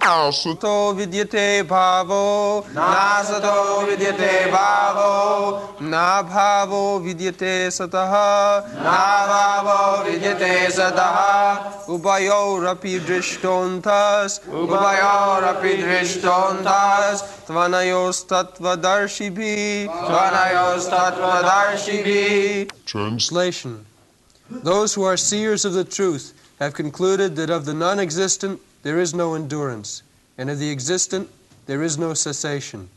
Asato vidyate bhavo. Nasato vidyate bhavo. Na bhavo vidyate sataha. Na bhavo vidyate sataha. Ubayorapi drishtontas. Ubayorapi drishtontas. Tvanayos tatvadarshibhi. Tvanayos tatvadarshibhi. Translation Those who are seers of the truth have concluded that of the non existent there is no endurance, and of the existent there is no cessation.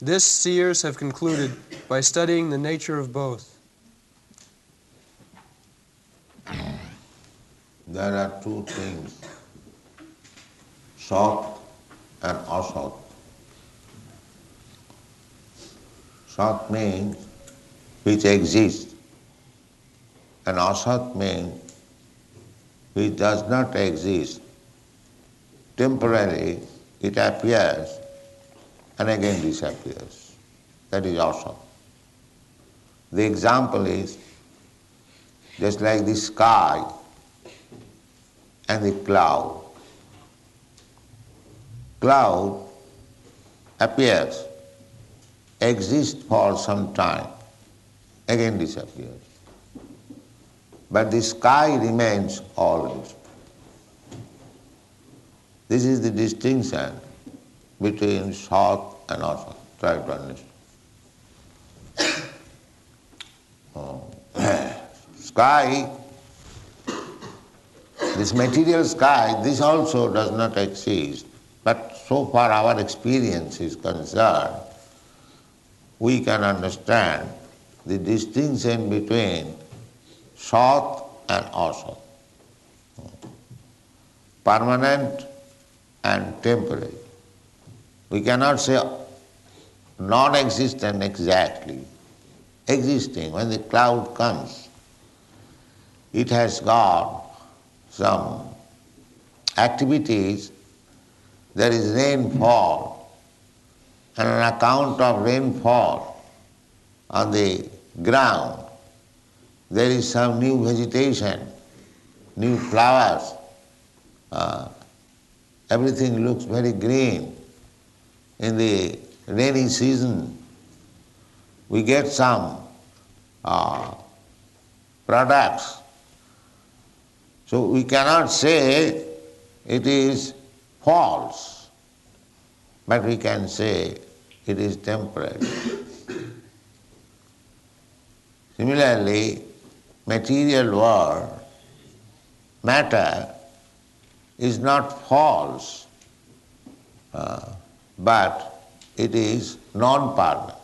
This seers have concluded by studying the nature of both. There are two things, Sat and Asat. Sat means which exists, and Asat means which does not exist. Temporarily it appears and again disappears. That is Asat. The example is just like the sky and the cloud. Cloud appears, exists for some time, again disappears. But the sky remains always. This is the distinction between Sat and Asat. Try to understand. Oh. sky, this material sky, this also does not exist. But so far our experience is concerned, we can understand the distinction between Sat and Asat. Permanent and temporary. We cannot say non-existent exactly. Existing, when the cloud comes, it has got some activities, there is rainfall, and on account of rainfall on the ground, there is some new vegetation, new flowers, uh, everything looks very green. In the rainy season, we get some uh, products. So we cannot say it is false, but we can say it is temporary. Similarly, material world, matter, is not false, uh, but it is non-permanent.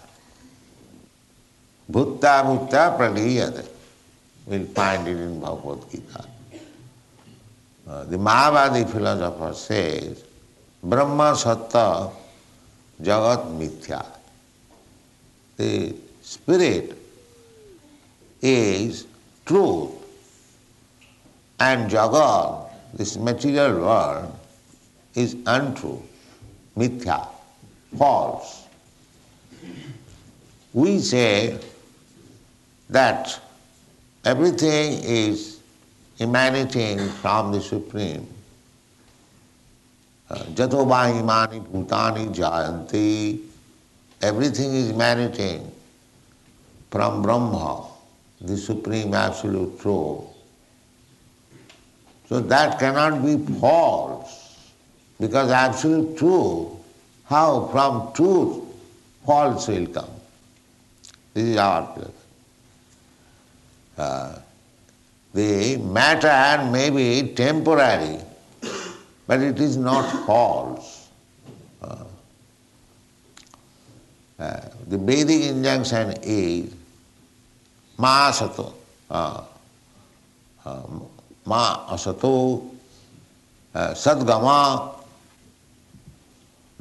Bhutta bhutta praliyate. We'll find it in Bhagavad Gita. Uh, the Mayavadi philosopher says, Brahma Satta Jagat Mithya. The spirit is truth and Jagat, this material world, is untrue, mithya, false. We say that everything is emanating from the Supreme. Uh, Jato imani bhutani jayanti. Everything is emanating from Brahma, the Supreme Absolute Truth. So that cannot be false, because absolute truth, how from truth false will come? This is our. Uh, the matter may be temporary, but it is not false. Uh, uh, the Vedic injunction is ma asato, uh, uh, मा असतो सद्गमा।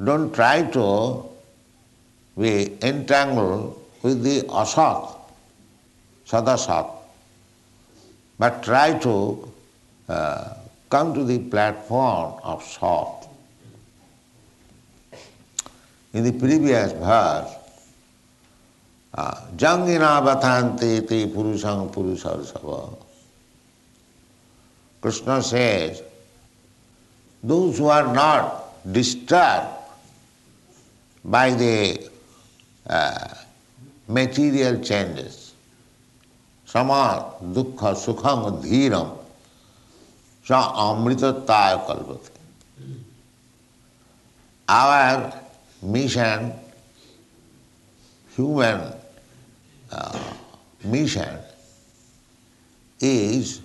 Don't try to we entangle with the असत सदसत but try to come to the platform of सत in the previous verse जंगिना बथांति पुरुषं पुरुष सर्व Krishna says, those who are not disturbed by the uh, material changes. Sama dukkha sukham dhiram sa amritataya kalpate. Our mission, human uh, mission, is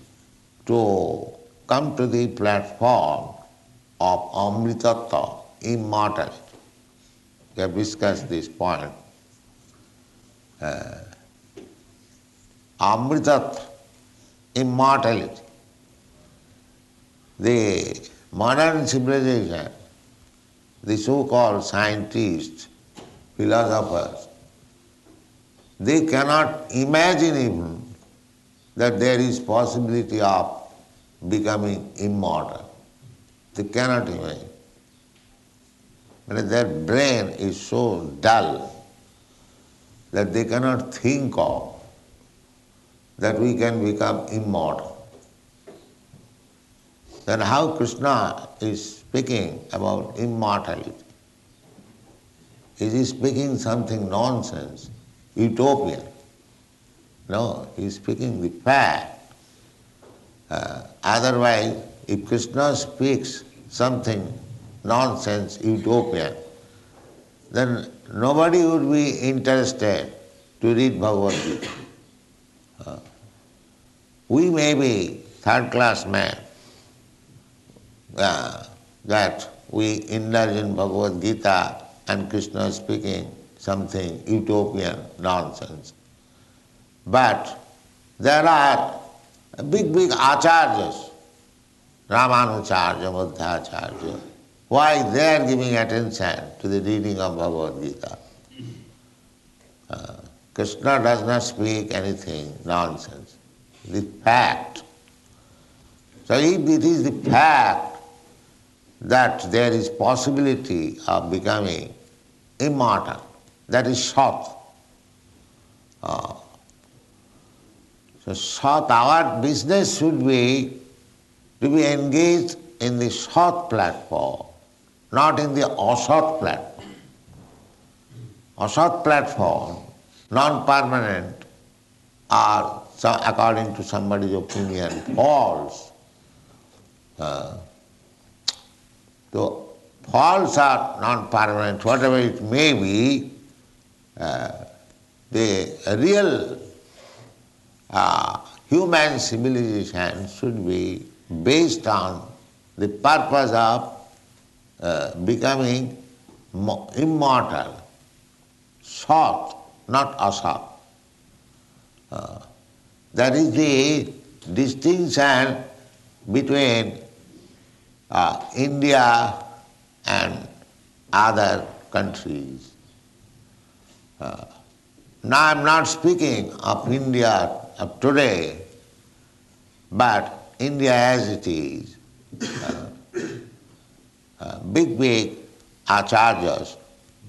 to come to the platform of Amritattva, immortality. We have discussed this point. Uh, immortality. The modern civilization, the so-called scientists, philosophers, they cannot imagine even that there is possibility of becoming immortal. They cannot imagine. But their brain is so dull that they cannot think of that we can become immortal. Then how Krishna is speaking about immortality? Is he speaking something nonsense, utopian? No, he is speaking the fact. Uh, otherwise, if Krishna speaks something nonsense, utopian, then nobody would be interested to read Bhagavad Gita. Uh, we may be third class men uh, that we indulge in Bhagavad Gita and Krishna speaking something utopian nonsense. But there are big, big acharyas, Ramanujacharya, Madhvacharya. Why they are giving attention to the reading of Bhagavad Gita? Uh, Krishna does not speak anything nonsense. The fact. So if it is the fact that there is possibility of becoming immortal, that is Sat. Uh, so our business should be to be engaged in the Sat platform, not in the Asat platform. Asat platform, non-permanent, are, according to somebody's opinion, false. Uh, so false or non-permanent, whatever it may be, uh, the real uh, human civilization should be based on the purpose of uh, becoming immortal, Sat, not asat. Uh, that is the distinction between uh, India and other countries. Uh, now I am not speaking of India of today, but India as it is. Uh, uh, big, big acharyas,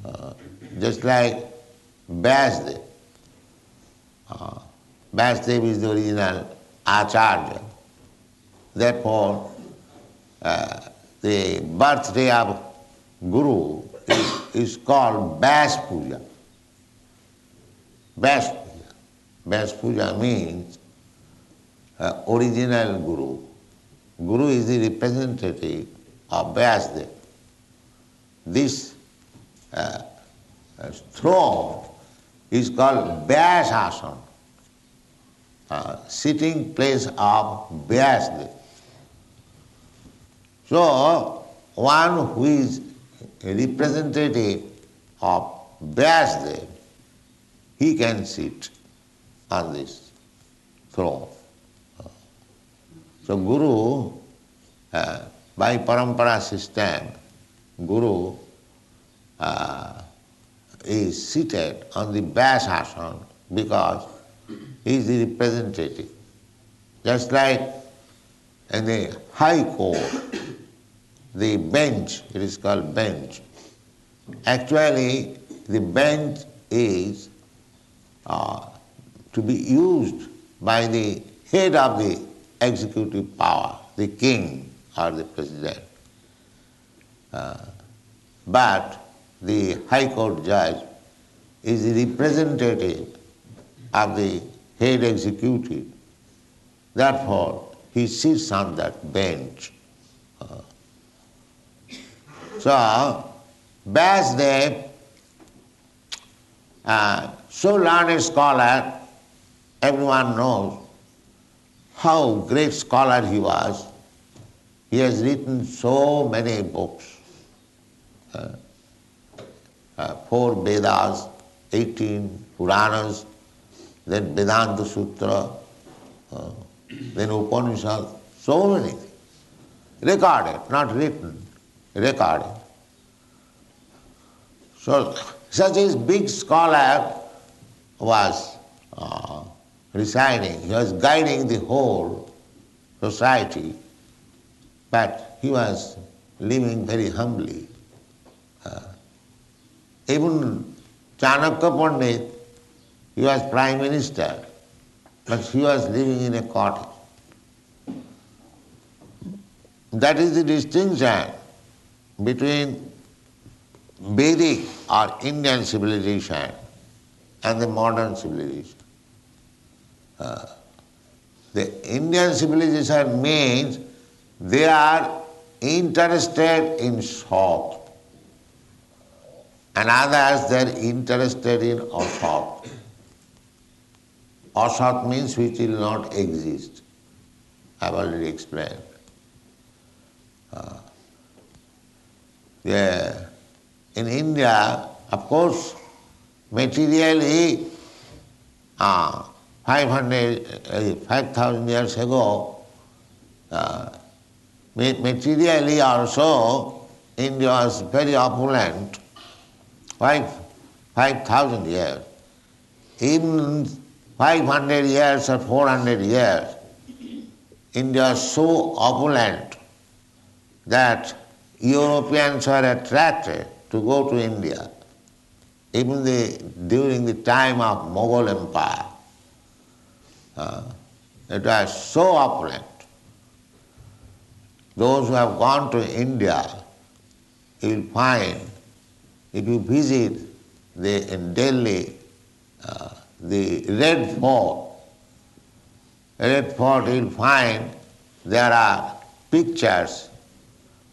uh, just like Vyasdev. Uh, is the original acharya. Therefore, uh, the birthday of Guru is, is called Vyas Puja. Vyas. Vyas Puja means uh, original Guru. Guru is the representative of Vyasdev. This uh, uh, throne is called Vyasasana, uh, sitting place of Vyasdev. So, one who is representative of Vyasdev, he can sit on this throne. So Guru, uh, by parampara system, Guru uh, is seated on the Vyasasana because he is the representative. Just like in the High Court, the bench, it is called bench. Actually, the bench is uh, to be used by the head of the executive power, the king or the president. Uh, but the High Court judge is the representative of the head executive. Therefore, he sits on that bench. Uh, so, Vyasdev, uh, so learned scholar, everyone knows how great scholar he was. He has written so many books. Uh, uh, four Vedas, 18 Puranas, then Vedanta Sutra, uh, then Upanishad, so many things. Recorded, not written, recorded. So, such a big scholar was uh, residing, he was guiding the whole society, but he was living very humbly. Uh, even Chanakya Pandit, he was prime minister, but he was living in a cottage. That is the distinction between Vedic or Indian civilization and the modern civilization. Uh, the Indian civilization means they are interested in Sat, and others they are interested in asat. Asat means which will not exist. I have already explained. Uh, yeah. In India, of course, materially, uh, 500, uh, 5,000 years ago, uh, materially also, India was very opulent, five, 5,000 years. Even 500 years or 400 years, India was so opulent that Europeans were attracted to go to India. Even the, during the time of Mughal Empire, uh, it was so opulent. Those who have gone to India, you will find, if you visit the, in Delhi, uh, the Red Fort, Red Fort, you will find there are pictures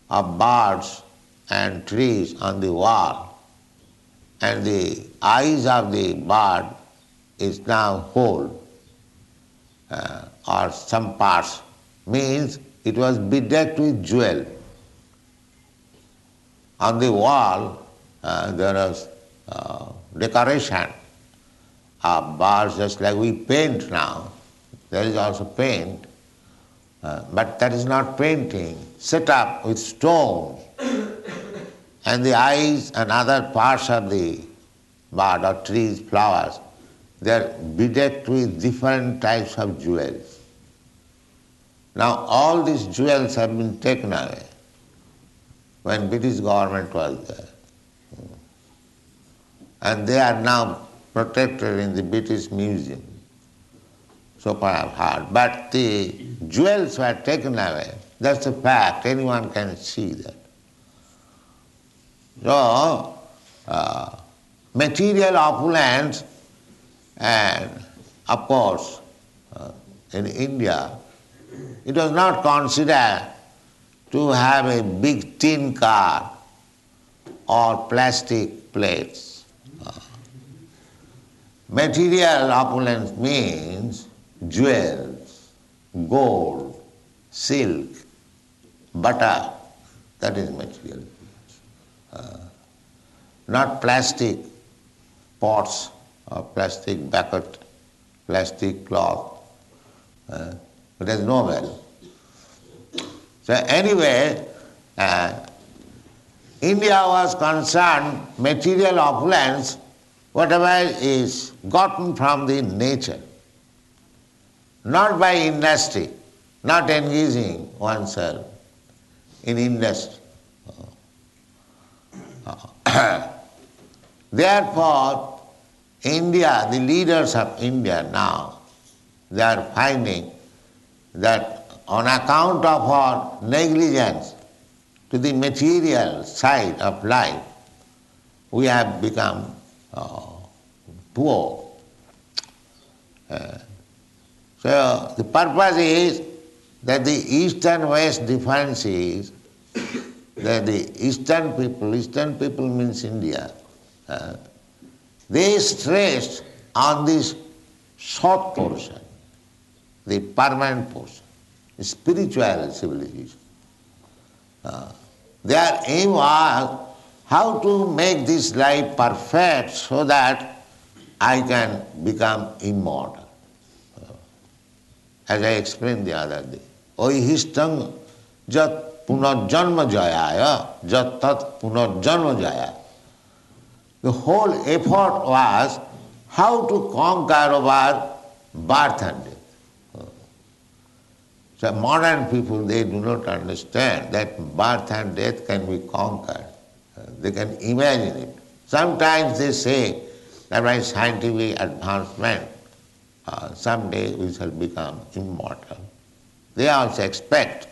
of birds and trees on the wall, and the eyes of the bird is now whole, uh, or some parts, means it was bedecked with jewel. On the wall, uh, there was uh, decoration of birds, just like we paint now. There is also paint, uh, but that is not painting, set up with stones. and the eyes and other parts of the bird or trees, flowers, they are bedecked with different types of jewels. Now all these jewels have been taken away when British government was there. And they are now protected in the British Museum. So far I've heard. But the jewels were taken away. That's a fact. Anyone can see that. So, uh, material opulence, and of course, uh, in India, it was not considered to have a big tin car or plastic plates. Uh, material opulence means jewels, gold, silk, butter, that is material. Uh, not plastic pots or plastic bucket, plastic cloth. Uh, it is no value. So anyway, uh, India was concerned material opulence, whatever is gotten from the nature, not by industry, not engaging oneself in industry. Therefore, India, the leaders of India now, they are finding that on account of our negligence, to the material side of life, we have become uh, poor. Uh, so the purpose is that the east and west difference is that the eastern people, eastern people means India, uh, they stress on this Sat portion, the permanent portion, spiritual civilization. Uh, their aim was how to make this life perfect so that I can become immortal. Uh, as I explained the other day. Oihistang jat jayaya, jat tat punarjanma jaya. The whole effort was how to conquer our birth and death. So modern people, they do not understand that birth and death can be conquered. They can imagine it. Sometimes they say that by scientific advancement, uh, someday we shall become immortal. They also expect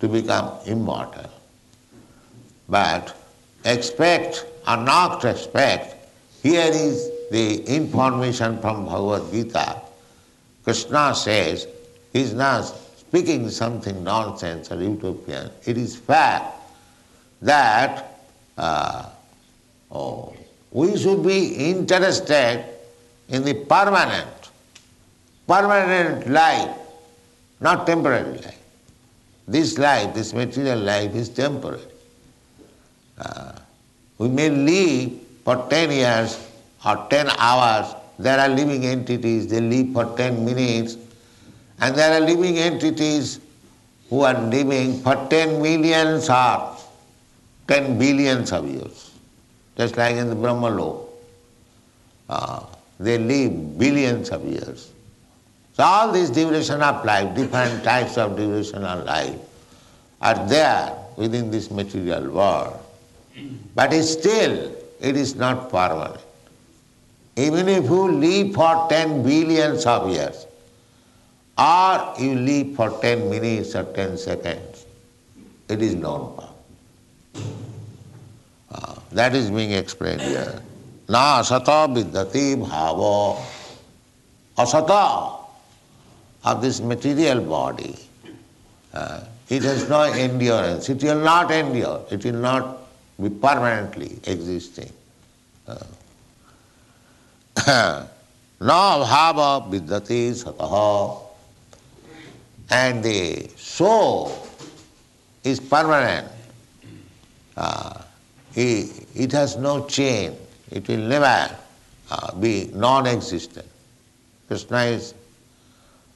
to become immortal. But expect or not expect, here is the information from Bhagavad Gita. Krishna says, he is not speaking something nonsense or utopian. It is fact that uh, oh, we should be interested in the permanent, permanent life, not temporary life. This life, this material life is temporary. Uh, we may live for 10 years or 10 hours. There are living entities, they live for 10 minutes. And there are living entities who are living for 10 millions or 10 billions of years. Just like in the Brahma Uh, they live billions of years. So all these duration of life, different types of duration of life, are there within this material world. But still, it is not permanent. Even if you live for 10 billions of years, or you live for 10 minutes or 10 seconds, it is non-power. Uh, that is being explained here. Na asata vidyati bhava. Asata of this material body. Uh, it has no endurance. It will not endure. It will not be permanently existing. Na bhava vidyati sataha. And the soul is permanent. Uh, it has no chain. It will never uh, be non-existent. Krishna is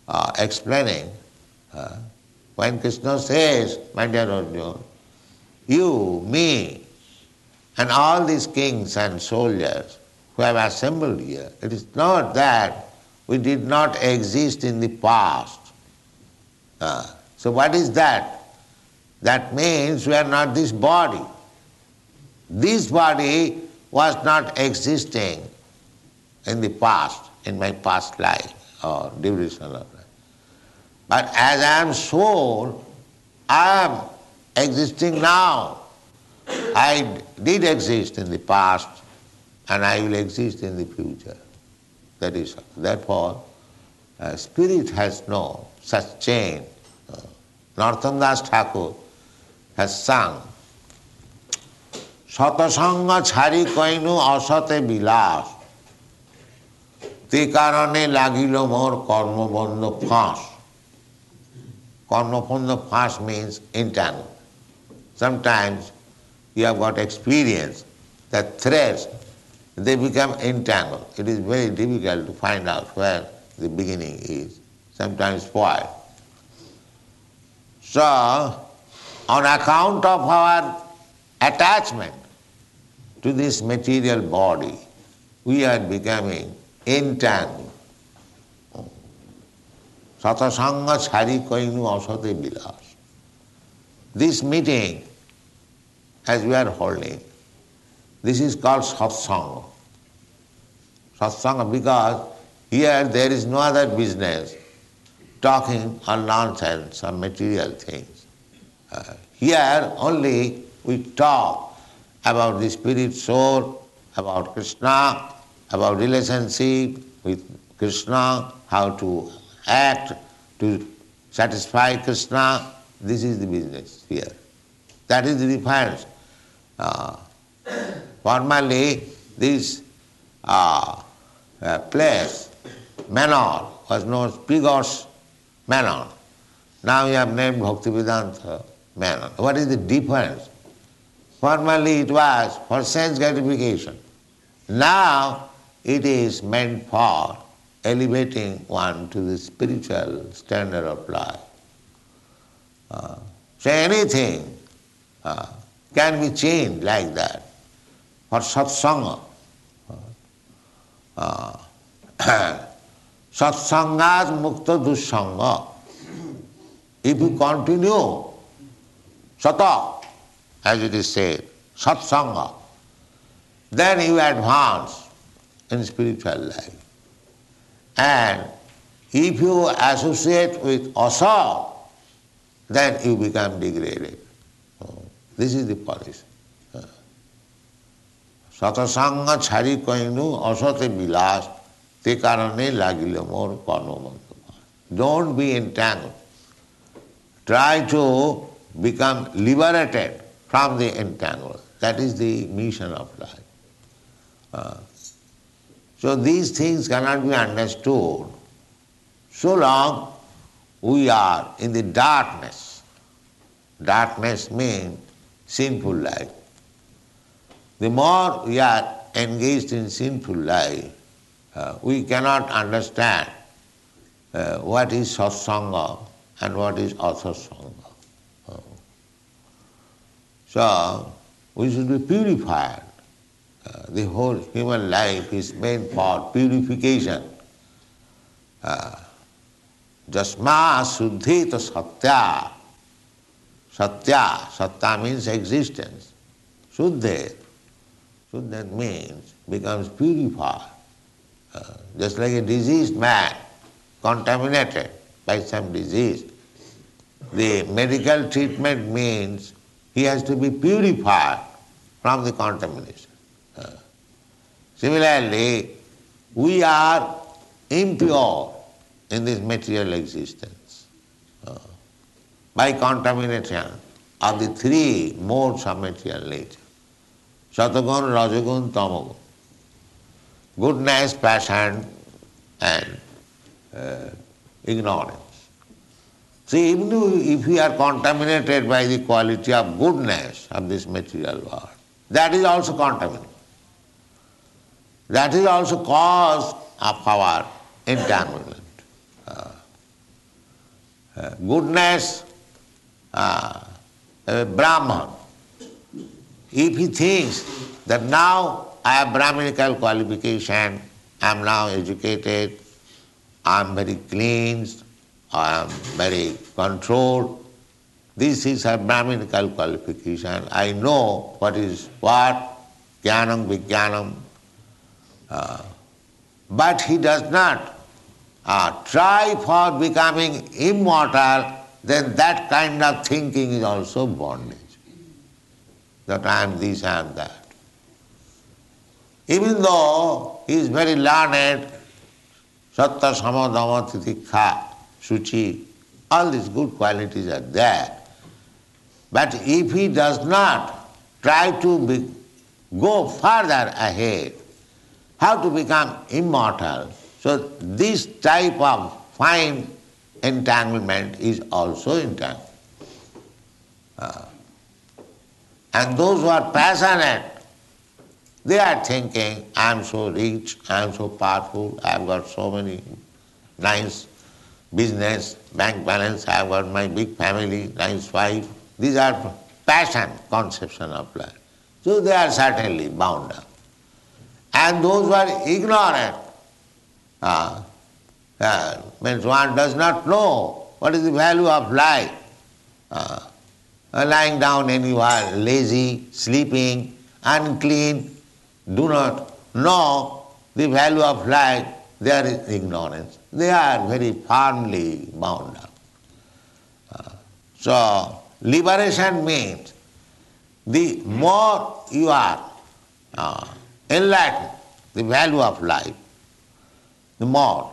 uh, explaining uh, when Krishna says, my dear Arjuna, you, me, and all these kings and soldiers who have assembled here, it is not that we did not exist in the past. Uh, so what is that? That means we are not this body. This body was not existing in the past, in my past life or duration of life. But as I am soul, I am existing now. I did exist in the past and I will exist in the future. That is, therefore, uh, spirit has no such chain. Uh, Narottamdas Thakur has sung, Satasanga chari kainu asate bilas tikarane lagilo mor karma bandha phas. Karma bandha phas means internal. Sometimes you have got experience that threads, they become entangled. It is very difficult to find out where the beginning is, sometimes spoiled. So, on account of our attachment to this material body, we are becoming entangled. Satasanga chari koinu asate bilas. This meeting, as we are holding, this is called satsanga. Satsanga because here there is no other business talking or nonsense or material things. Uh, Here only we talk about the spirit soul, about Krishna, about relationship with Krishna, how to act to satisfy Krishna. This is the business here. That is the difference. Uh, formerly, this uh, uh, place, Manor, was known as Piggott's Manor. Now we have named Bhaktivedanta Manor. What is the difference? Formerly it was for sense gratification. Now it is meant for elevating one to the spiritual standard of life. Uh, so anything uh, can be changed like that for satsanga. Uh, Satsangas mukta dussanga. If you continue sata, as it is said, satsanga, then you advance in spiritual life. And if you associate with asa, then you become degraded. This is the policy. সতসঙ্গ ছাড়ি কইনু অসতে বিলাস তে কারণে লাগিল মোর কর্মবন্ধ Don't be entangled. Try to become liberated from the entangle. That is the mission of life. Uh, so these things cannot be understood so long we are in the darkness. Darkness means sinful life. The more we are engaged in sinful life, uh, we cannot understand uh, what is satsanga and what is asatsanga. Uh, so, we should be purified. Uh, the whole human life is meant for purification. Uh, Jasma suddhita satya. Satya, satya means existence. Suddhe, so means becomes purified. Uh, just like a diseased man, contaminated by some disease. The medical treatment means he has to be purified from the contamination. Uh, similarly, we are impure in this material existence by contamination of the three modes of material nature. Satagun, Rajagun, Tamagun. Goodness, passion, and uh, ignorance. See, even if we are contaminated by the quality of goodness of this material world, that is also contaminated. That is also cause of our entanglement. Uh, uh, goodness, uh, Brahman, if he thinks that now I have Brahminical qualification, I am now educated, I am very cleansed, I am very controlled, this is a Brahminical qualification. I know what is what, jnanam, vijnanam. Uh, but he does not uh, try for becoming immortal, then that kind of thinking is also bondage that I am this, I am that. Even though he is very learned, Satta, Samadama, Titikha, Suchi, all these good qualities are there. But if he does not try to be, go further ahead, how to become immortal, so this type of fine entanglement is also entangled. Uh, and those who are passionate, they are thinking, I am so rich, I am so powerful, I have got so many nice business, bank balance, I have got my big family, nice wife. These are passion conception of life. So they are certainly bound up. And those who are ignorant, uh, uh, means one does not know what is the value of life. Uh, uh, lying down anywhere, lazy, sleeping, unclean, do not know the value of life, there is ignorance. They are very firmly bound up. Uh, so, liberation means the more you are uh, enlightened, the value of life, the more,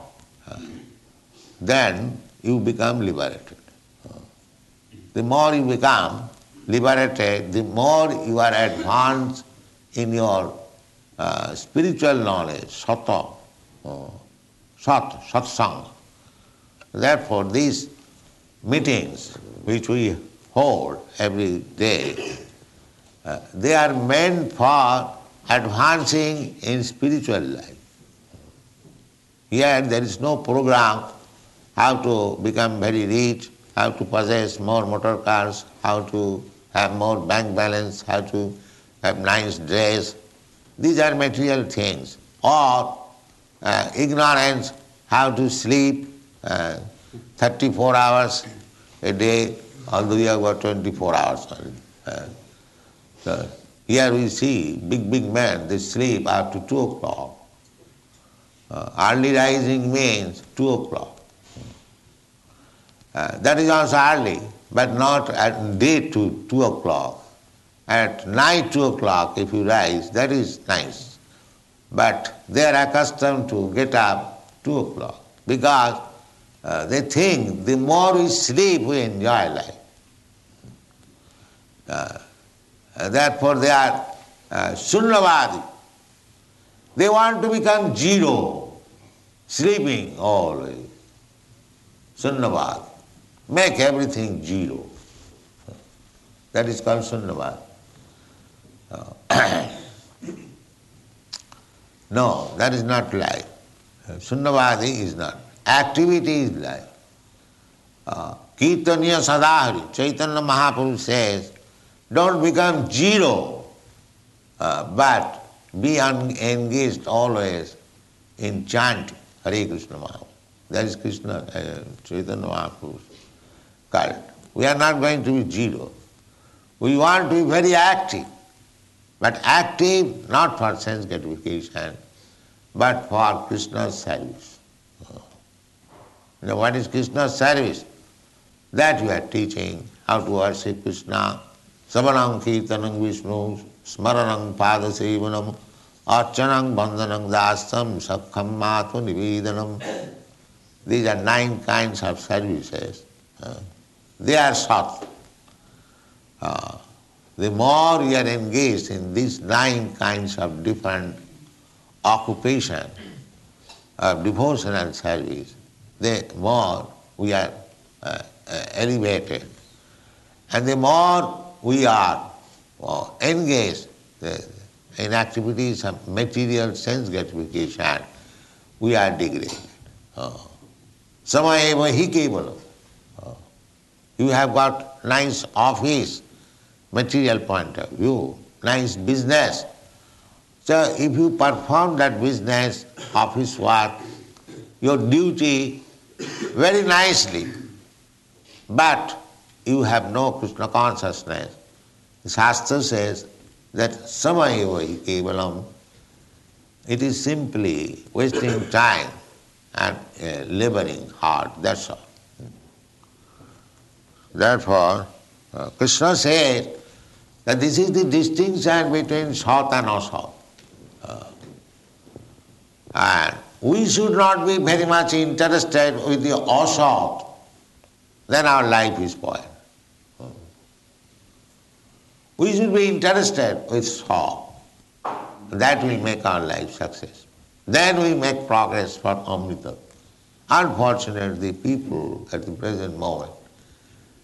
then you become liberated. The more you become liberated, the more you are advanced in your uh, spiritual knowledge, sata, uh, sat, satsang. Therefore, these meetings which we hold every day, uh, they are meant for advancing in spiritual life. Here there is no program how to become very rich, how to possess more motor cars, how to have more bank balance, how to have nice dress. These are material things. Or uh, ignorance, how to sleep uh, 34 hours a day, although you have got 24 hours. Uh, so here we see big, big men, they sleep after 2 o'clock. Uh, early rising means 2 o'clock. Uh, that is also early, but not at day to 2 o'clock. At night 2 o'clock, if you rise, that is nice. But they are accustomed to get up 2 o'clock because uh, they think the more we sleep, we enjoy life. Uh, therefore, they are uh, Sunyavadi. They want to become zero, sleeping always. Sunyavadi. Make everything zero. That is called Sunyavad. Uh, no, that is not life. Sunyavadi is not. Activity is life. Uh, Sadahari, Chaitanya Mahaprabhu says, don't become zero, uh, but be un- engaged always in chanting Hare Krishna mahamantra. That is Krishna, uh, Chaitanya Mahaprabhu's cult. We are not going to be zero. We want to be very active, but active not for sense gratification, but for Krishna's service. You know, what is Krishna's service? That we are teaching how to worship Krishna. Savanam Kirtanam Vishnu, Smaranam Padasevanam, Archanam Bandhanam Dasam, Sakham Matu Nivedanam. These are nine kinds of services. Uh, they are short. Uh, the more you are engaged in these nine kinds of different occupation of devotional service, the more we are uh, uh, elevated. And the more we are uh, engaged in activities of material sense gratification, we are degraded. Samayeva hi kevalam. You have got nice office, material point of view, nice business. So if you perform that business, office work, your duty very nicely, but you have no Krishna consciousness. The Shastra says that samayeva kevalam, it is simply wasting time and uh, laboring hard, that's all. Therefore, uh, Krishna said that this is the distinction between Sat and Asat. Uh, and we should not be very much interested with the Asat, then our life is spoiled. We should be interested with Sat. That will make our life success. Then we make progress for Amrita. Unfortunately, the people at the present moment,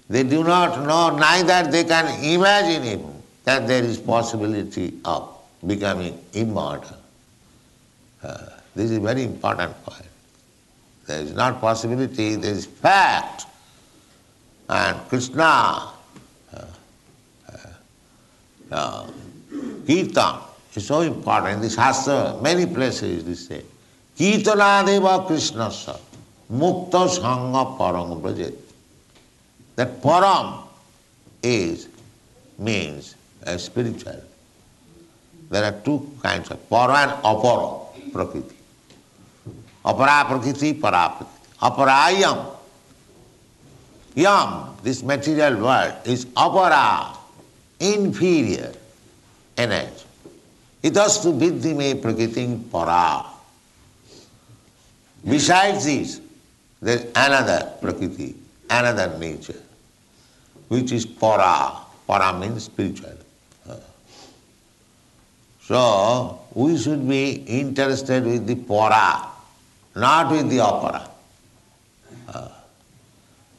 they do not know, neither they can imagine even that there is possibility of becoming immortal. Uh, this is very important point. There is not possibility, there is fact. And Krishna, uh, Kirtan is so important. In the Shastra, many places this say. Kirtanadeva Krishna sa mukta sangha parang brajet. That param is, means uh, spiritual. There are two kinds of para and apara prakriti. Apara prakriti, para prakriti. Aparayam yam, this material world, is apara, inferior energy. Itastu viddhi me prakritim para. Besides this, there is another prakriti, another nature, which is para. Para means spiritual. So, we should be interested with the para, not with the opera.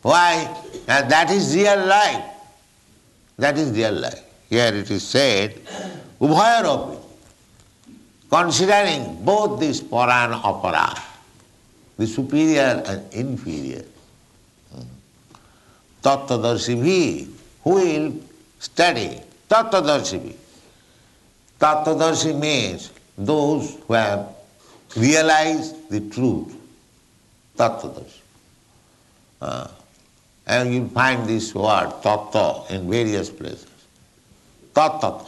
Why? And that is real life. That is real life. Here it is said, Ubhayaropi, considering both this para and apara, the superior and inferior. Tattvadarshibhi, who will study Tattvadarshibhi. Tattvadarshi means those who have realized the truth. Tattvadarshi. Uh, and you find this word tattva in various places. Tattva.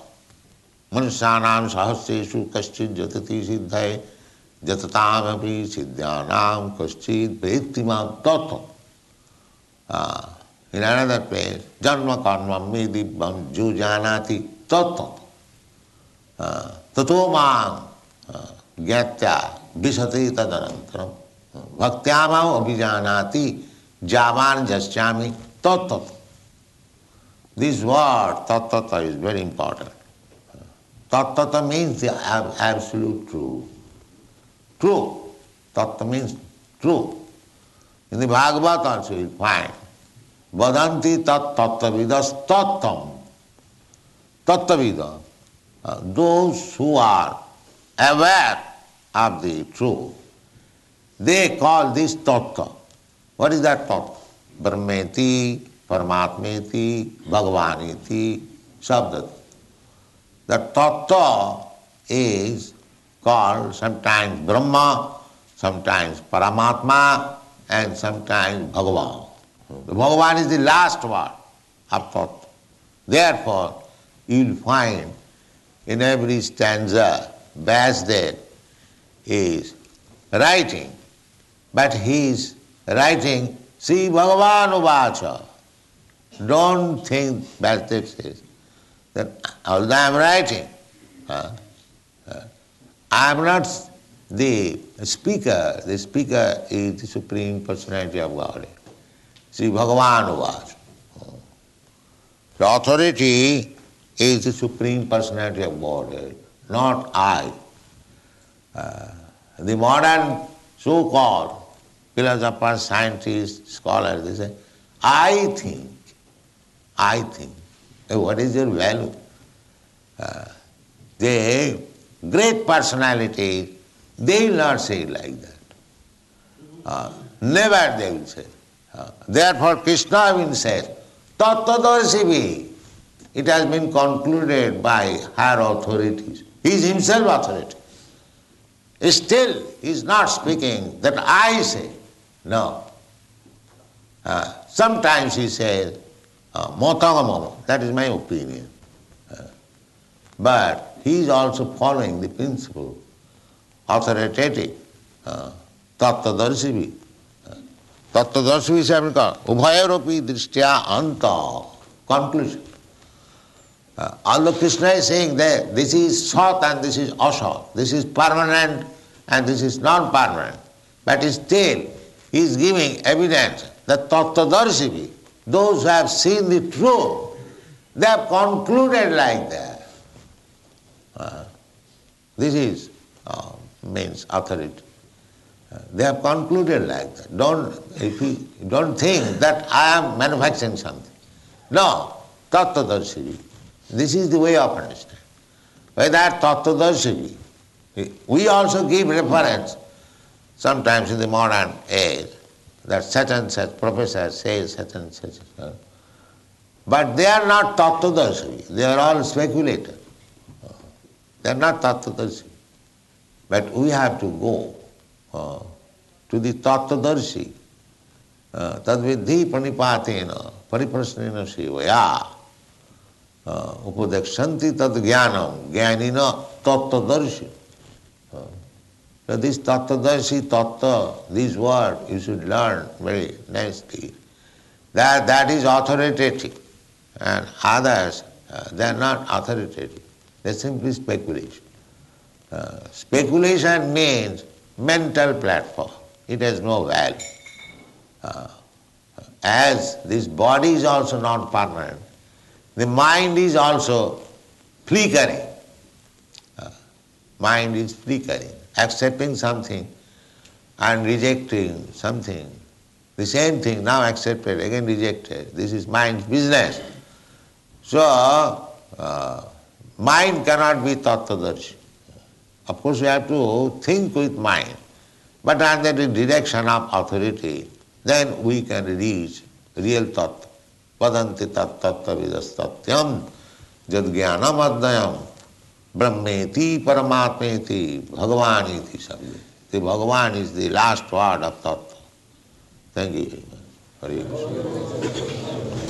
मनुष्याणाम सहस्रेषु कश्चित जतति सिद्धय जततामपि सिद्ध्यानाम कश्चित प्रेत्तिमाम तत्व in another place, janma karma me dibbam jo janati tattva. ततो माँ ज्ञात्या विशते तदनंतरम भक्त्यामाव अभिजानाति जावान जस्यामि तत्व This word tattva is very important. Tattva means the absolute truth. True. Tattva means true. In the Bhagavad also you find Vadanti tat tattvavidas tattvam. Tattavida. Uh, those who are aware of the truth, they call this tattva. What is that tattva? Brahmeti, Paramatmeti, Bhagavaniti, Shabdati. The tattva is called sometimes Brahma, sometimes Paramatma, and sometimes Bhagavan. The Bhagavan is the last word of tattva. Therefore, you will find in every stanza Vyasdev is writing, but he is writing Sri Bhagavan Uvacha. Don't think Vyasdev says that although I am writing, uh, uh, I am not the speaker, the speaker is the Supreme Personality of Godhead. Sri Bhagavan Uvacha. The authority is the Supreme Personality of Godhead, not I. Uh, the modern so-called philosophers, scientists, scholars, they say, I think, I think. What is your value? Uh, the great personality, they will not say like that. Uh, never they will say. Uh, therefore Krishna will say, Tattvadarshi it has been concluded by higher authorities. He is himself authority. Still, he is not speaking that I say. No. Uh, sometimes he says, uh, that is my opinion. Uh, but he is also following the principle, authoritative, uh, tattvadarshi. Uh, tattvadarshi is ubhayaropi drishtya anta, conclusion. Uh, although Krishna is saying that this is Sat and this is Asat, this is permanent and this is non-permanent, but still he is giving evidence that Tattvadarshi, those who have seen the truth, they have concluded like that. Uh, this is uh, means authority. Uh, they have concluded like that. Don't if you don't think that I am manufacturing something. No, Tattvadarshi. This is the way of understanding. Whether Tattvadarshi, we also give reference sometimes in the modern age that such and such professor says such and such. But they are not tattvadarshi, they are all speculators. They are not tattvadarshi. But we have to go uh, to the tattvadarshi, uh, tadvidhi panipatena, pariprasnena shivaya, uh, upadekshanti tad jnanam, jnanina tattvadarshi. So this tattvadarshi tattva, this word you should learn very nicely. that, that is authoritative. And others, uh, they are not authoritative. They are simply speculation. Uh, speculation means mental platform. It has no value. Uh, as this body is also not permanent, the mind is also flickering. Uh, mind is flickering, accepting something and rejecting something. The same thing now accepted, again rejected. This is mind's business. So, uh, mind cannot be tattvadarshi. Of course, we have to think with mind, but under the direction of authority, then we can reach real tattva. Vadanti tat tattva vidastatyam jad jnanam adnayam brahmeti paramatmeti bhagavan iti sabde. The Bhagavan is the last word of tattva. Thank you very much. Hare Krishna.